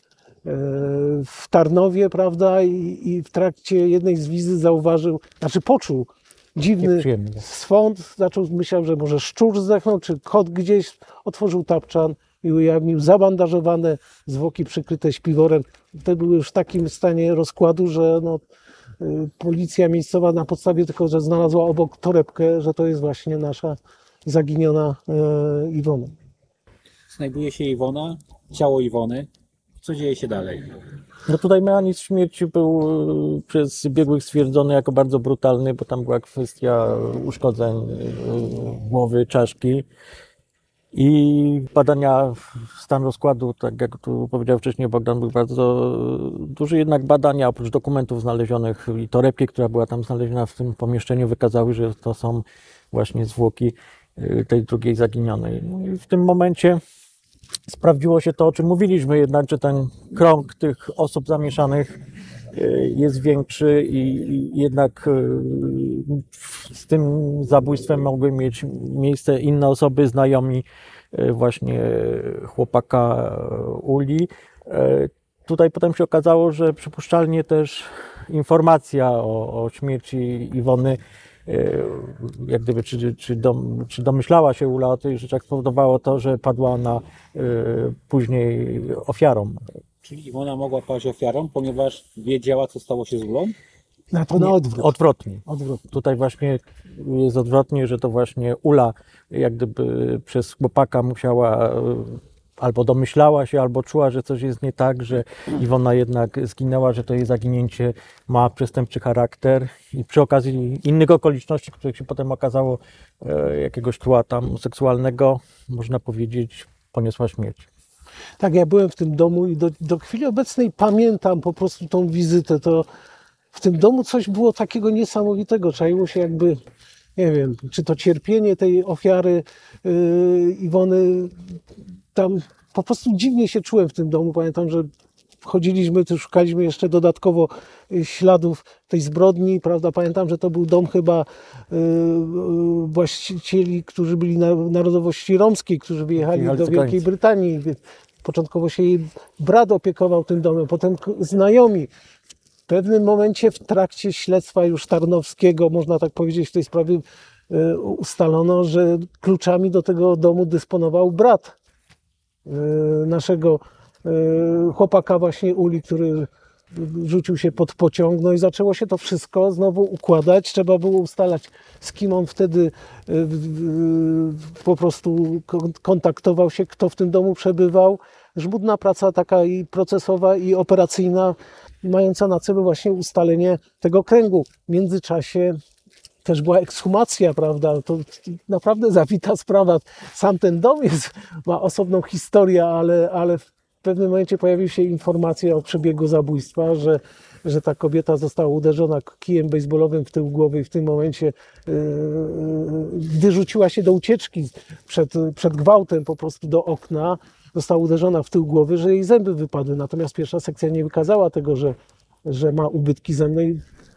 w Tarnowie, prawda, i, i w trakcie jednej z wizyt zauważył, znaczy poczuł dziwny swąd, zaczął, myślał, że może szczur zdechnął, czy kot gdzieś, otworzył tapczan i ujawnił zabandażowane zwłoki przykryte śpiworem. Te były już w takim stanie rozkładu, że no, y, policja miejscowa na podstawie tylko, że znalazła obok torebkę, że to jest właśnie nasza zaginiona e, Iwona. Znajduje się Iwona, ciało Iwony. Co dzieje się dalej? No tutaj mechanizm śmierci był y, przez biegłych stwierdzony jako bardzo brutalny, bo tam była kwestia uszkodzeń y, głowy, czaszki. I badania, stan rozkładu, tak jak tu powiedział wcześniej Bogdan, był bardzo duży, jednak badania oprócz dokumentów znalezionych i torebki, która była tam znaleziona w tym pomieszczeniu, wykazały, że to są właśnie zwłoki tej drugiej zaginionej. No i w tym momencie sprawdziło się to, o czym mówiliśmy, jednak, że ten krąg tych osób zamieszanych y, jest większy i jednak y, z tym zabójstwem mogły mieć miejsce inne osoby, znajomi y, właśnie chłopaka y, Uli. Y, Tutaj potem się okazało, że przypuszczalnie też informacja o, o śmierci Iwony y, jak gdyby, czy, czy, dom, czy domyślała się Ula o tych rzeczach, spowodowało to, że padła ona y, później ofiarą. Czyli Iwona mogła paść ofiarą, ponieważ wiedziała, co stało się z Ulą? Na to na odwrót. Odwrotnie. odwrót. Tutaj właśnie jest odwrotnie, że to właśnie Ula jak gdyby przez chłopaka musiała albo domyślała się, albo czuła, że coś jest nie tak, że Iwona jednak zginęła, że to jej zaginięcie ma przestępczy charakter i przy okazji innych okoliczności, których się potem okazało, e, jakiegoś tła tam seksualnego, można powiedzieć, poniosła śmierć. Tak, ja byłem w tym domu i do, do chwili obecnej pamiętam po prostu tą wizytę. To w tym domu coś było takiego niesamowitego. Czaiło się jakby, nie wiem, czy to cierpienie tej ofiary yy, Iwony. Tam po prostu dziwnie się czułem w tym domu. Pamiętam, że chodziliśmy, to szukaliśmy jeszcze dodatkowo y, śladów tej zbrodni, prawda? Pamiętam, że to był dom chyba y, y, właścicieli, którzy byli na, narodowości romskiej, którzy wyjechali do Wielkiej. Brytanii. Początkowo się jej brat opiekował tym domem, potem znajomi. W pewnym momencie w trakcie śledztwa już Tarnowskiego, można tak powiedzieć, w tej sprawie ustalono, że kluczami do tego domu dysponował brat naszego y, chłopaka właśnie Uli, który rzucił się pod pociąg, no i zaczęło się to wszystko znowu układać. Trzeba było ustalać, z kim on wtedy y, y, po prostu kon- kontaktował się, kto w tym domu przebywał. Żmudna praca taka i procesowa, i operacyjna, mająca na celu właśnie ustalenie tego kręgu. W międzyczasie też była ekshumacja, prawda? To naprawdę zawita sprawa. Sam ten dom jest, ma osobną historię, ale, ale w pewnym momencie pojawiły się informacje o przebiegu zabójstwa, że, że ta kobieta została uderzona kijem baseballowym w tył głowy i w tym momencie, yy, gdy rzuciła się do ucieczki przed, przed gwałtem po prostu do okna, została uderzona w tył głowy, że jej zęby wypadły. Natomiast pierwsza sekcja nie wykazała tego, że, że ma ubytki zębne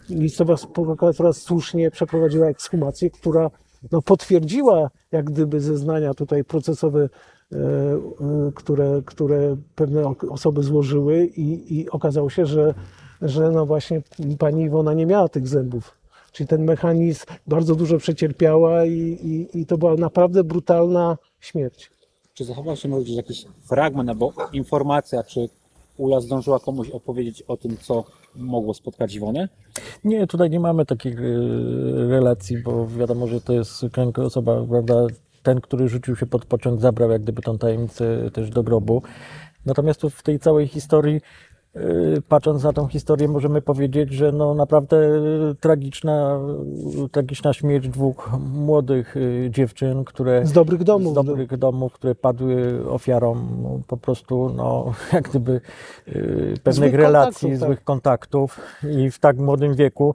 i miejscowa prokuratura słusznie przeprowadziła ekshumację, która no, potwierdziła jak gdyby zeznania tutaj procesowe, e, e, które, które pewne osoby złożyły i, i okazało się, że, że no właśnie pani Iwona nie miała tych zębów. Czyli ten mechanizm bardzo dużo przecierpiała i, i, i to była naprawdę brutalna śmierć. Czy zachował się może jakiś fragment albo informacja, czy Ula zdążyła komuś opowiedzieć o tym, co mogło spotkać Iwonę? Nie, tutaj nie mamy takich y, relacji, bo wiadomo, że to jest kręgosłupa, prawda? Ten, który rzucił się pod pociąg, zabrał jak gdyby tą tajemnicę też do grobu. Natomiast w tej całej historii, patrząc na tą historię, możemy powiedzieć, że no naprawdę tragiczna, tragiczna śmierć dwóch młodych y, dziewczyn, które Z dobrych domów. z dobrych domów, które padły ofiarą no, po prostu, no, jak gdyby y, pewnych Złych relacji, kontaktów, tak. złych kontaktów i w tak młodym wieku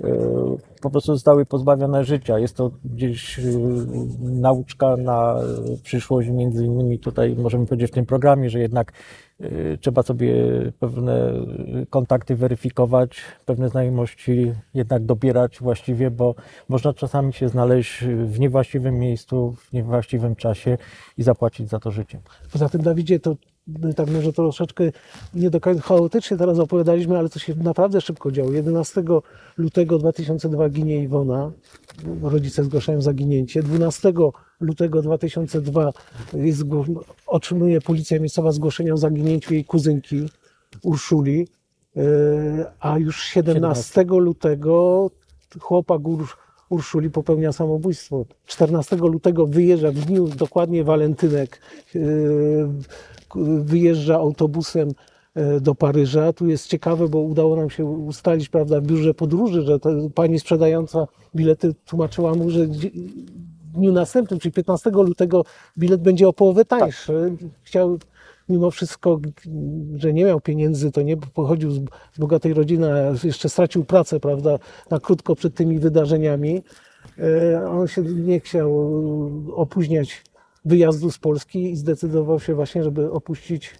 y, po prostu zostały pozbawione życia. Jest to gdzieś y, nauczka na przyszłość, między innymi tutaj możemy powiedzieć w tym programie, że jednak y, trzeba sobie pewne kontakty weryfikować, pewne znajomości jednak dobierać właściwie, bo można czasami się znaleźć w niewłaściwym miejscu, w niewłaściwym czasie i zapłacić za to życie. Poza tym, Dawidzie, to tak może troszeczkę nie do końca chaotycznie teraz opowiadaliśmy, ale to się naprawdę szybko działo. 11 lutego 2002 ginie Iwona. Rodzice zgłaszają zaginięcie. 12 lutego 2002 jest, otrzymuje policja miejscowa zgłoszenie o zaginięciu jej kuzynki Urszuli. Yy, A już 17 lutego chłopak Ur- Urszuli popełnia samobójstwo. 14 lutego wyjeżdża w dniu dokładnie walentynek, yy, wyjeżdża autobusem e, do Paryża. Tu jest ciekawe, bo udało nam się ustalić prawda, w biurze podróży, że ta pani sprzedająca bilety tłumaczyła mu, że w dniu następnym, czyli 15 lutego, bilet będzie o połowę tańszy. Chciał mimo wszystko, że nie miał pieniędzy, to nie pochodził z, bogatej rodziny, a jeszcze stracił pracę, prawda, na krótko przed tymi wydarzeniami. E, On się nie chciał opóźniać wyjazdu z Polski i zdecydował się właśnie, żeby opuścić,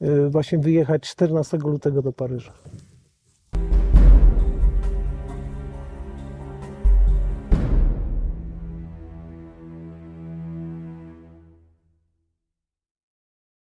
e, właśnie wyjechać 14 lutego do Paryża.